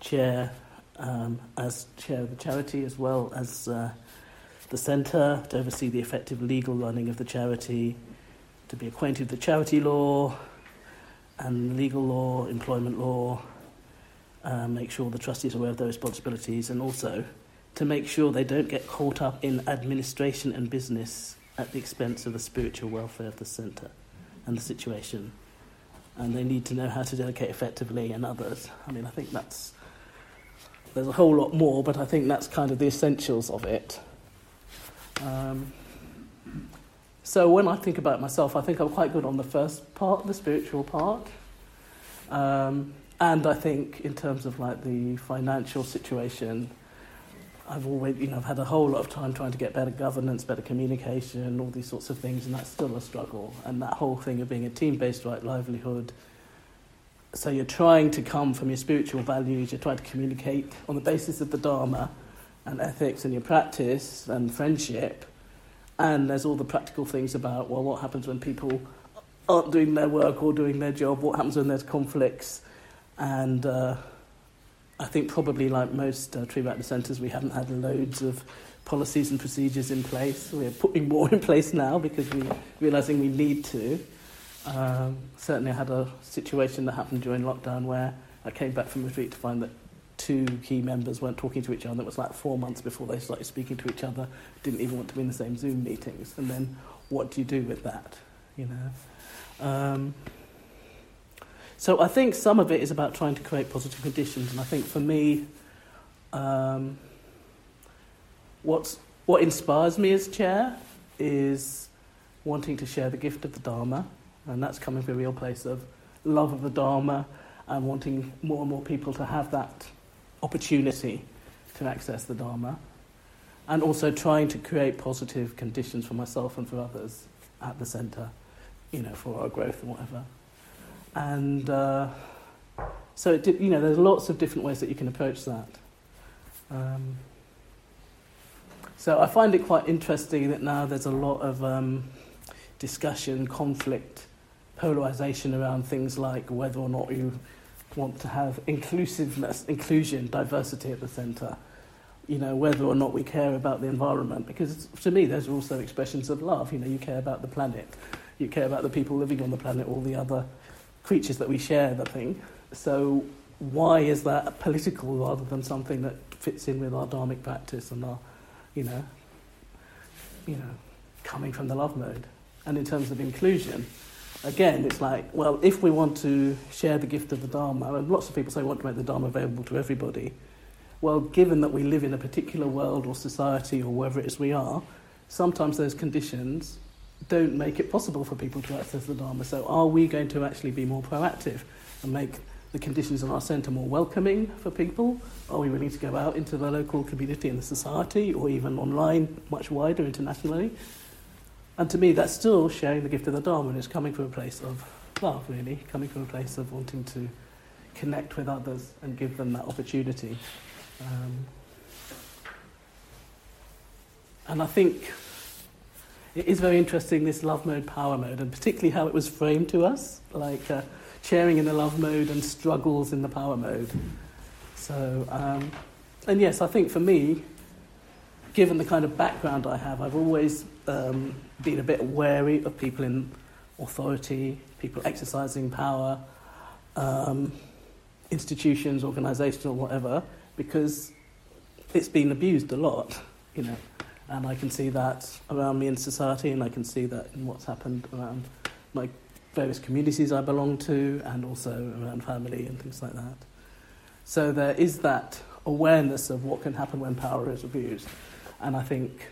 chair um, as chair of the charity as well as uh, the centre to oversee the effective legal running of the charity to be acquainted with the charity law and legal law, employment law, uh, make sure the trustees are aware of their responsibilities, and also to make sure they don't get caught up in administration and business at the expense of the spiritual welfare of the centre and the situation. And they need to know how to delegate effectively and others. I mean, I think that's. There's a whole lot more, but I think that's kind of the essentials of it. Um, so when I think about myself, I think I'm quite good on the first part, the spiritual part. Um, and I think in terms of like the financial situation, I've always, you know, I've had a whole lot of time trying to get better governance, better communication, all these sorts of things, and that's still a struggle. And that whole thing of being a team-based right livelihood. So you're trying to come from your spiritual values, you're trying to communicate on the basis of the Dharma and ethics and your practice and friendship, and there's all the practical things about, well, what happens when people aren't doing their work or doing their job? What happens when there's conflicts? And uh, I think probably like most uh, Triratna centres, we haven't had loads of policies and procedures in place. We're putting more in place now because we're realising we need to. Um, certainly, I had a situation that happened during lockdown where I came back from retreat to find that two key members weren't talking to each other. It was like four months before they started speaking to each other, didn't even want to be in the same Zoom meetings. And then what do you do with that? You know? Um, so I think some of it is about trying to create positive conditions. And I think for me, um, what's, what inspires me as chair is wanting to share the gift of the Dharma. And that's coming from a real place of love of the Dharma and wanting more and more people to have that opportunity to access the Dharma, and also trying to create positive conditions for myself and for others at the centre, you know, for our growth and whatever. And uh, so, it, you know, there's lots of different ways that you can approach that. Um, so I find it quite interesting that now there's a lot of um, discussion, conflict, polarization around things like whether or not you want to have inclusiveness, inclusion, diversity at the centre. You know, whether or not we care about the environment, because to me, those are also expressions of love. You know, you care about the planet, you care about the people living on the planet, all the other creatures that we share the thing. So, why is that political rather than something that fits in with our dharmic practice and our, you know, you know, coming from the love mode? And in terms of inclusion, again, it's like, well, if we want to share the gift of the Dharma, and lots of people say we want to make the Dharma available to everybody, well, given that we live in a particular world or society or wherever it is we are, sometimes those conditions don't make it possible for people to access the Dharma. So, are we going to actually be more proactive and make the conditions in our centre more welcoming for people? Are we willing to go out into the local community and the society, or even online, much wider internationally? And to me, that's still sharing the gift of the Dharma, and it's coming from a place of love, really, coming from a place of wanting to connect with others and give them that opportunity. Um, and I think it is very interesting, this love mode, power mode, and particularly how it was framed to us, like uh, sharing in the love mode and struggles in the power mode. So, um, and yes, I think for me, given the kind of background I have, I've always um, been a bit wary of people in authority, people exercising power, um, institutions, organisations, or whatever, because it's been abused a lot, you know. And I can see that around me in society, and I can see that in what's happened around my various communities I belong to, and also around family and things like that. So there is that awareness of what can happen when power is abused. And I think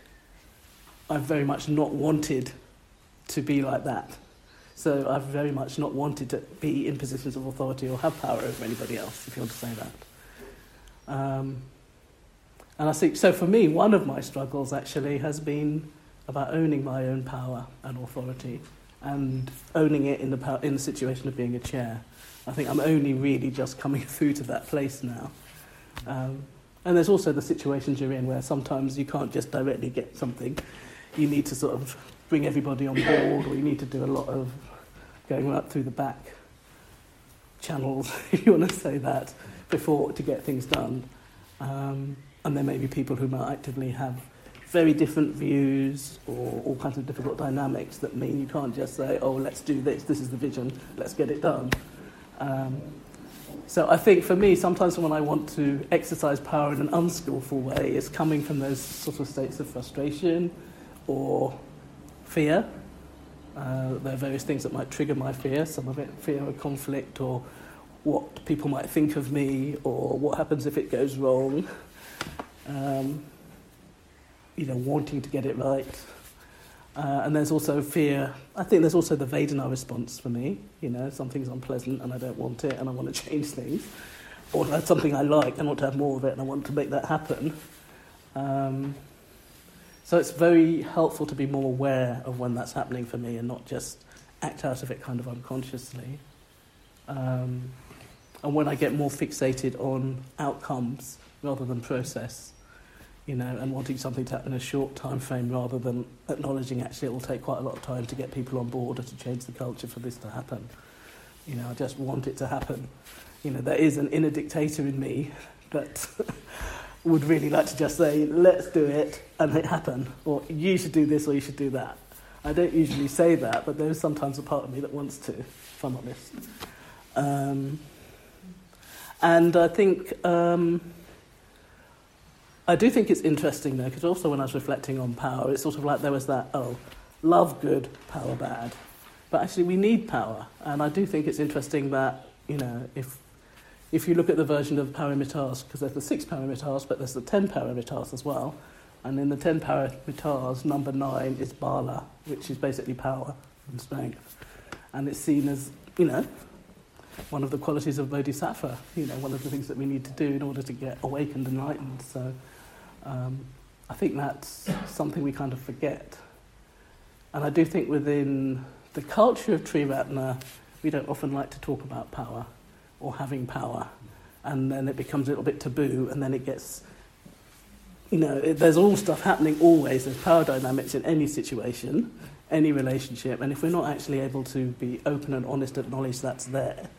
I've very much not wanted to be like that. So I've very much not wanted to be in positions of authority or have power over anybody else, if you want to say that. Um, and I think, so for me, one of my struggles actually has been about owning my own power and authority and owning it in the, power, in the situation of being a chair. I think I'm only really just coming through to that place now. Um, and there's also the situations you're in where sometimes you can't just directly get something. You need to sort of bring everybody on board, or you need to do a lot of going right through the back channels, if you want to say that, before to get things done. Um, and there may be people who might actively have very different views or all kinds of difficult dynamics that mean you can't just say, oh, let's do this, this is the vision, let's get it done. Um, so I think for me, sometimes when I want to exercise power in an unskillful way, it's coming from those sort of states of frustration or fear. Uh, there are various things that might trigger my fear. Some of it fear of conflict or what people might think of me or what happens if it goes wrong. Um, you know, wanting to get it right. Uh, and there's also fear. I think there's also the Vedana response for me. You know, something's unpleasant and I don't want it and I want to change things. Or that's something I like and I want to have more of it and I want to make that happen. Um, so it's very helpful to be more aware of when that's happening for me and not just act out of it kind of unconsciously. Um, and when I get more fixated on outcomes rather than process, you know, and wanting something to happen in a short time frame rather than acknowledging actually it will take quite a lot of time to get people on board or to change the culture for this to happen. You know, I just want it to happen. You know, there is an inner dictator in me that would really like to just say, let's do it and it happen, or you should do this or you should do that. I don't usually say that, but there's sometimes a part of me that wants to, if I'm honest. Um, and I think um, I do think it's interesting though, because also when I was reflecting on power, it's sort of like there was that, oh, love good, power bad. But actually, we need power. And I do think it's interesting that, you know, if, if you look at the version of paramitas, because there's the six paramitas, but there's the ten paramitas as well. And in the ten paramitas, number nine is bala, which is basically power and strength. And it's seen as, you know, one of the qualities of bodhisattva, you know, one of the things that we need to do in order to get awakened and enlightened. So um, I think that's something we kind of forget. And I do think within the culture of Triratna, we don't often like to talk about power or having power. And then it becomes a little bit taboo, and then it gets, you know, it, there's all stuff happening always. There's power dynamics in any situation, any relationship. And if we're not actually able to be open and honest, acknowledge that's there,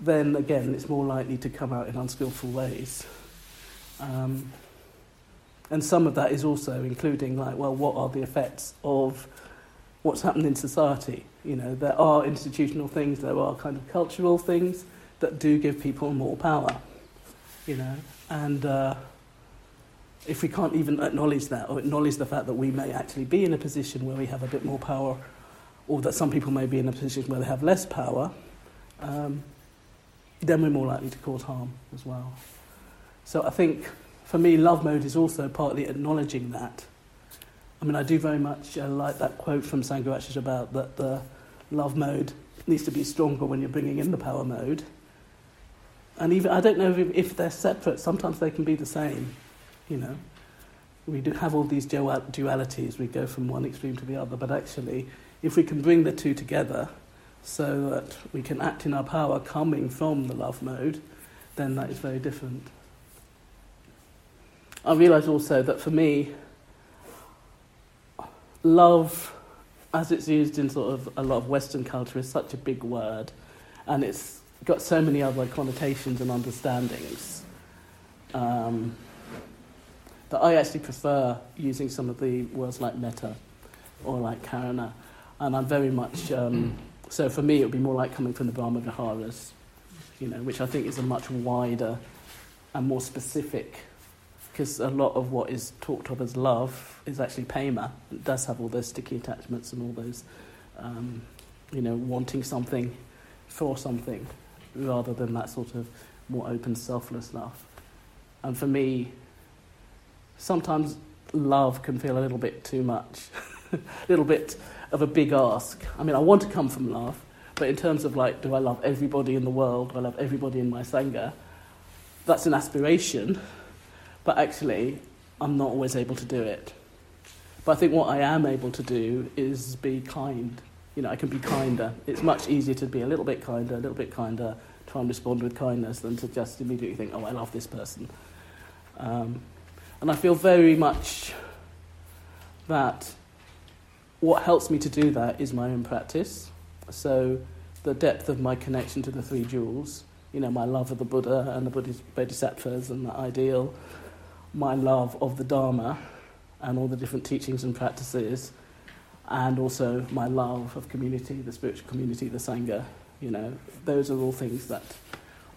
then again it's more likely to come out in unskillful ways. Um, and some of that is also including like, well, what are the effects of what's happened in society? You know, there are institutional things, there are kind of cultural things that do give people more power. You know, and uh, if we can't even acknowledge that or acknowledge the fact that we may actually be in a position where we have a bit more power, or that some people may be in a position where they have less power, um, then we're more likely to cause harm as well. So I think for me, love mode is also partly acknowledging that. I mean, I do very much uh, like that quote from Sangha about that the love mode needs to be stronger when you're bringing in the power mode. And even I don't know if, if they're separate. Sometimes they can be the same. You know, we do have all these dualities. We go from one extreme to the other. But actually, if we can bring the two together, so that we can act in our power coming from the love mode, then that is very different. I realise also that for me, love, as it's used in sort of a lot of Western culture, is such a big word, and it's got so many other connotations and understandings um, that I actually prefer using some of the words like metta or like karuna, and I'm very much um, so for me it would be more like coming from the Brahma Viharas, you know, which I think is a much wider and more specific because a lot of what is talked of as love is actually prema. It does have all those sticky attachments and all those, um, you know, wanting something for something rather than that sort of more open, selfless love. And for me, sometimes love can feel a little bit too much, a little bit of a big ask. I mean, I want to come from love, but in terms of like, do I love everybody in the world? Do I love everybody in my Sangha? That's an aspiration but actually, I'm not always able to do it. But I think what I am able to do is be kind. You know, I can be kinder. It's much easier to be a little bit kinder, a little bit kinder, try and respond with kindness than to just immediately think, oh, I love this person. Um, and I feel very much that what helps me to do that is my own practice. So the depth of my connection to the three jewels, you know, my love of the Buddha and the Buddhist bodhisattvas and the ideal, my love of the Dharma and all the different teachings and practices, and also my love of community, the spiritual community, the Sangha. You know, those are all things that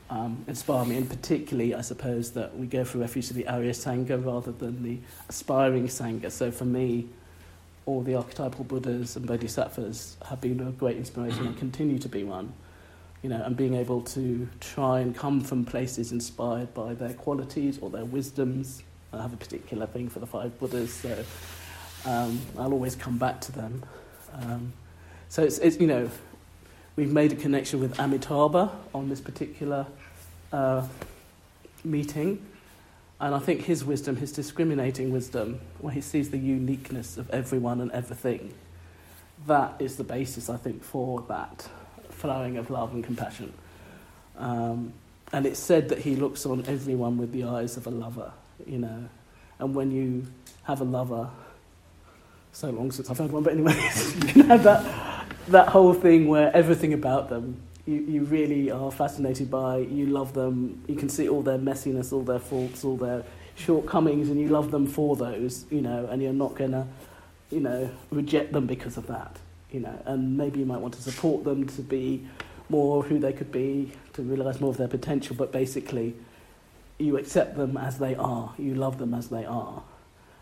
um, inspire me, and particularly, I suppose, that we go for refuge to the Arya Sangha rather than the aspiring Sangha. So for me, all the archetypal Buddhas and Bodhisattvas have been a great inspiration and continue to be one you know, and being able to try and come from places inspired by their qualities or their wisdoms. I have a particular thing for the five Buddhas, so um, I'll always come back to them. Um, so it's, it's, you know, we've made a connection with Amitabha on this particular uh, meeting. And I think his wisdom, his discriminating wisdom, where he sees the uniqueness of everyone and everything, that is the basis, I think, for that flowing of love and compassion. Um, and it's said that he looks on everyone with the eyes of a lover, you know. And when you have a lover, so long since I've had one, but anyway, you have that, that whole thing where everything about them you, you really are fascinated by, you love them, you can see all their messiness, all their faults, all their shortcomings, and you love them for those, you know, and you're not going to, you know, reject them because of that you know, and maybe you might want to support them to be more who they could be, to realise more of their potential, but basically you accept them as they are, you love them as they are.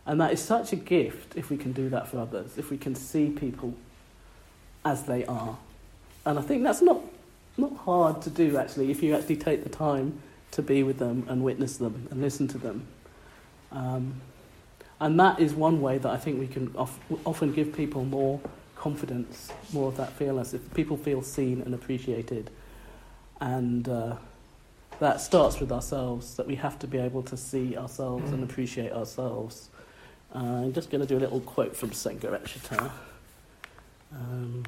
And that is such a gift if we can do that for others, if we can see people as they are. And I think that's not, not hard to do actually, if you actually take the time to be with them and witness them and listen to them. Um, and that is one way that I think we can of, often give people more confidence, more of that fearlessness. If people feel seen and appreciated, and uh, that starts with ourselves, that we have to be able to see ourselves and appreciate ourselves. Uh, I'm just going to do a little quote from Sangharakshita. Um,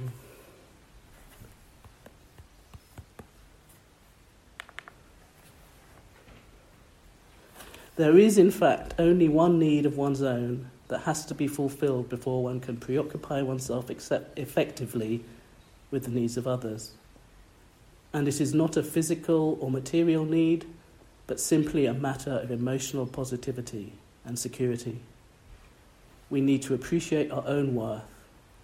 There is, in fact, only one need of one's own, that has to be fulfilled before one can preoccupy oneself effectively with the needs of others. And it is not a physical or material need, but simply a matter of emotional positivity and security. We need to appreciate our own worth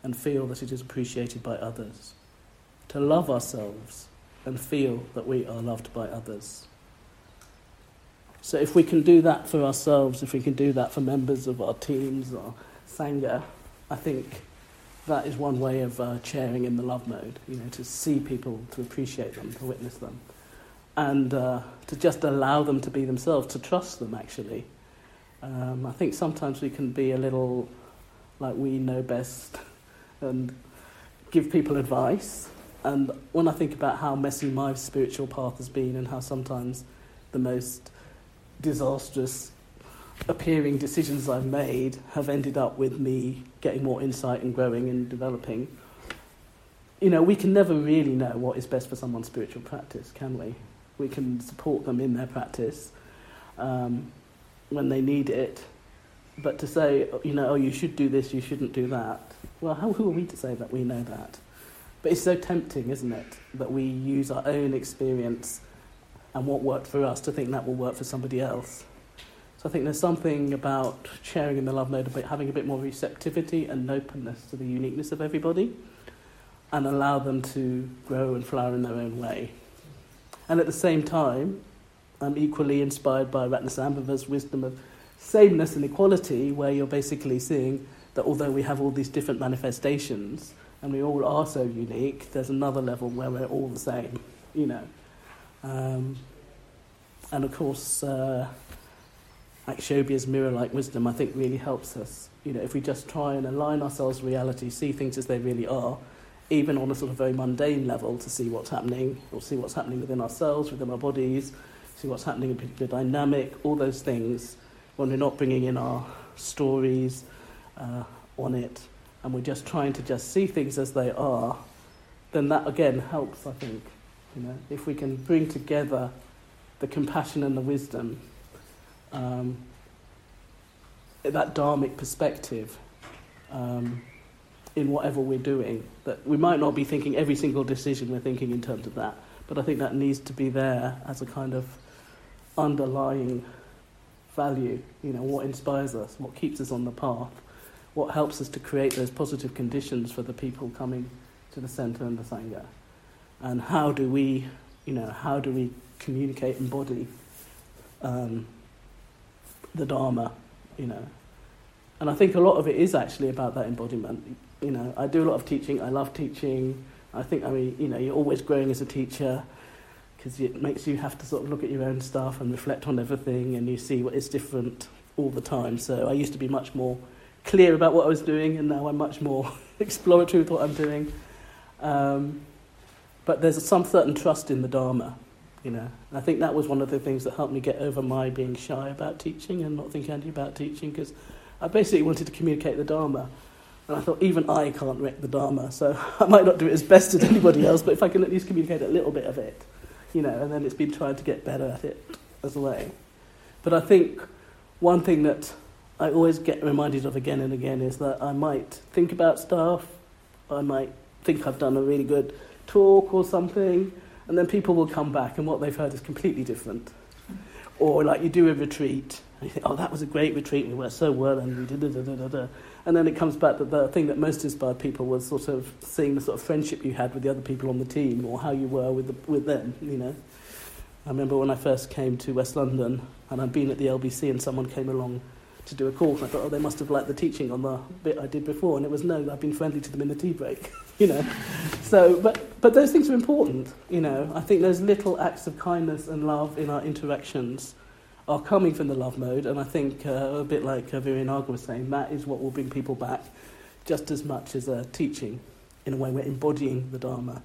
and feel that it is appreciated by others, to love ourselves and feel that we are loved by others. So, if we can do that for ourselves, if we can do that for members of our teams or Sangha, I think that is one way of uh, chairing in the love mode, you know, to see people, to appreciate them, to witness them, and uh, to just allow them to be themselves, to trust them actually. Um, I think sometimes we can be a little like we know best and give people advice. And when I think about how messy my spiritual path has been and how sometimes the most disastrous appearing decisions I've made have ended up with me getting more insight and growing and developing. You know, we can never really know what is best for someone's spiritual practice, can we? We can support them in their practice um, when they need it, but to say, you know, oh, you should do this, you shouldn't do that. Well, how, who are we to say that we know that? But it's so tempting, isn't it, that we use our own experience and what worked for us to think that will work for somebody else. So I think there's something about sharing in the love mode about having a bit more receptivity and openness to the uniqueness of everybody and allow them to grow and flower in their own way. And at the same time, I'm equally inspired by Ratnasambhava's wisdom of sameness and equality, where you're basically seeing that although we have all these different manifestations and we all are so unique, there's another level where we're all the same, you know. Um, and of course, uh, Akshobhya's mirror-like wisdom, I think, really helps us. You know, if we just try and align ourselves with reality, see things as they really are, even on a sort of very mundane level, to see what's happening, or see what's happening within ourselves, within our bodies, see what's happening in the dynamic, all those things, when we're not bringing in our stories uh, on it, and we're just trying to just see things as they are, then that again helps, I think. You know, if we can bring together the compassion and the wisdom um, that dharmic perspective um, in whatever we're doing. That we might not be thinking every single decision we're thinking in terms of that, but I think that needs to be there as a kind of underlying value. You know, what inspires us, what keeps us on the path, what helps us to create those positive conditions for the people coming to the centre and the sangha, and how do we, you know, how do we communicate and embody. Um, the Dharma, you know. And I think a lot of it is actually about that embodiment. You know, I do a lot of teaching. I love teaching. I think, I mean, you know, you're always growing as a teacher because it makes you have to sort of look at your own stuff and reflect on everything and you see what is different all the time. So I used to be much more clear about what I was doing and now I'm much more exploratory with what I'm doing. Um, but there's some certain trust in the Dharma you know. I think that was one of the things that helped me get over my being shy about teaching and not thinking about teaching because I basically wanted to communicate the Dharma. And I thought, even I can't wreck the Dharma, so I might not do it as best as anybody else, but if I can at least communicate a little bit of it, you know, and then it's been trying to get better at it as a way. But I think one thing that I always get reminded of again and again is that I might think about stuff, I might think I've done a really good talk or something, and then people will come back and what they've heard is completely different. Or like you do a retreat, and you think, oh, that was a great retreat, we worked so well, and we did da da da da And then it comes back that the thing that most inspired people was sort of seeing the sort of friendship you had with the other people on the team, or how you were with, the, with them, you know. I remember when I first came to West London, and I'd been at the LBC, and someone came along to do a course. And I thought, oh, they must have liked the teaching on the bit I did before, and it was no, I've been friendly to them in the tea break, you know. So, but but those things are important, you know. I think those little acts of kindness and love in our interactions are coming from the love mode, and I think uh, a bit like uh, Viryanaga was saying, that is what will bring people back, just as much as uh, teaching. In a way, we're embodying the Dharma,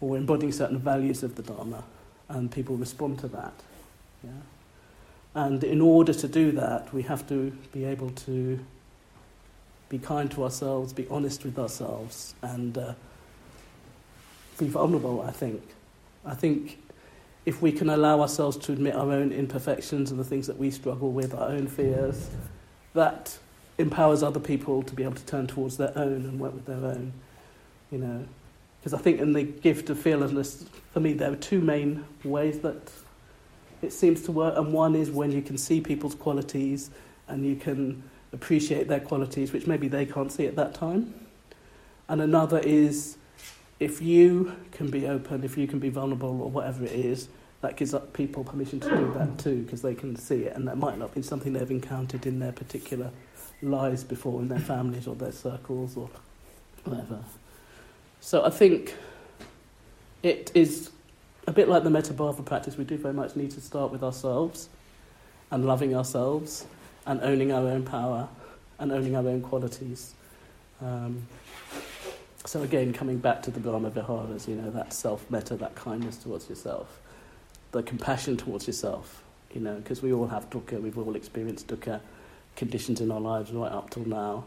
or we're embodying certain values of the Dharma, and people respond to that. Yeah. And in order to do that, we have to be able to be kind to ourselves, be honest with ourselves, and uh, be vulnerable, I think. I think if we can allow ourselves to admit our own imperfections and the things that we struggle with, our own fears, that empowers other people to be able to turn towards their own and work with their own. You know, Because I think in the gift of fearlessness, for me, there are two main ways that it seems to work. And one is when you can see people's qualities and you can appreciate their qualities, which maybe they can't see at that time. And another is if you can be open, if you can be vulnerable, or whatever it is, that gives people permission to do that too, because they can see it, and that might not be something they've encountered in their particular lives before, in their families or their circles or whatever. So I think it is a bit like the Metabhava practice. We do very much need to start with ourselves and loving ourselves and owning our own power and owning our own qualities. Um, so again, coming back to the Brahma Viharas, you know, that self-metta, that kindness towards yourself, the compassion towards yourself, you know, because we all have dukkha, we've all experienced dukkha conditions in our lives right up till now,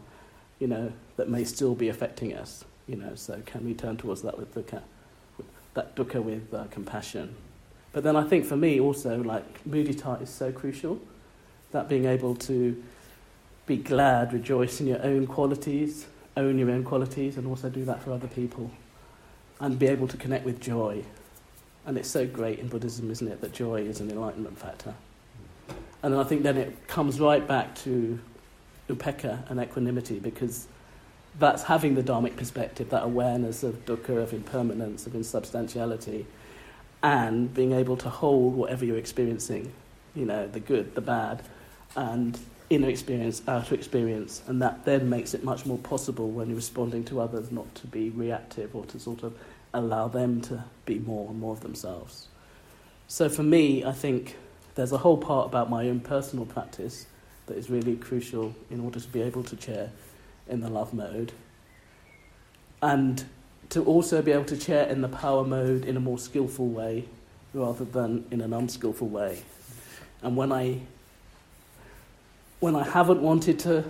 you know, that may still be affecting us, you know, so can we turn towards that with dukkha, that dukkha with uh, compassion. But then I think for me also, like, mudita is so crucial, that being able to be glad, rejoice in your own qualities, own your own qualities, and also do that for other people, and be able to connect with joy. And it's so great in Buddhism, isn't it, that joy is an enlightenment factor. And I think then it comes right back to upekkha and equanimity, because that's having the dharmic perspective, that awareness of dukkha, of impermanence, of insubstantiality, and being able to hold whatever you're experiencing, you know, the good, the bad, and inner experience, outer experience, and that then makes it much more possible when you're responding to others not to be reactive or to sort of allow them to be more and more of themselves. So for me, I think there's a whole part about my own personal practice that is really crucial in order to be able to chair in the love mode. And to also be able to chair in the power mode in a more skillful way rather than in an unskillful way. And when I when I haven't wanted to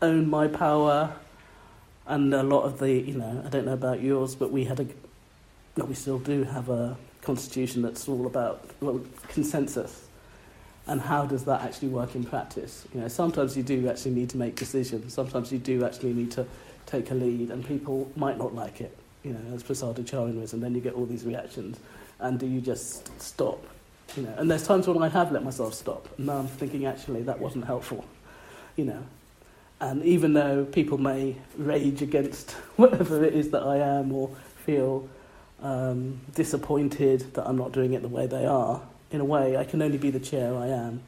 own my power, and a lot of the, you know, I don't know about yours, but we had a, well, we still do have a constitution that's all about well, consensus. And how does that actually work in practice? You know, sometimes you do actually need to make decisions. Sometimes you do actually need to take a lead, and people might not like it. You know, as Prasadacarin was, and then you get all these reactions. And do you just stop you know, and there's times when I have let myself stop. And now I'm thinking, actually, that wasn't helpful. You know, and even though people may rage against whatever it is that I am or feel um, disappointed that I'm not doing it the way they are, in a way, I can only be the chair I am.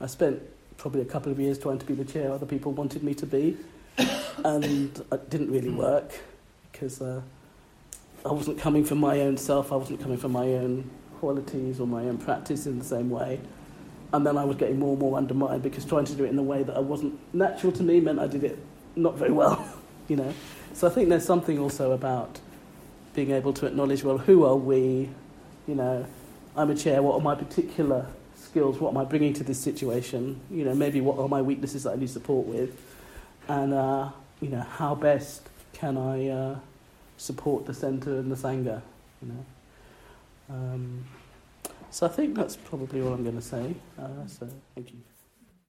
I spent probably a couple of years trying to be the chair other people wanted me to be, and it didn't really work because uh, I wasn't coming from my own self, I wasn't coming from my own qualities or my own practice in the same way. And then I was getting more and more undermined because trying to do it in a way that I wasn't natural to me meant I did it not very well, you know. So I think there's something also about being able to acknowledge, well, who are we? You know, I'm a chair. What are my particular skills? What am I bringing to this situation? You know, maybe what are my weaknesses that I need support with? And, uh, you know, how best can I uh, support the centre and the Sangha, you know? Um, so I think that's probably all I'm going to say. Uh, so thank you.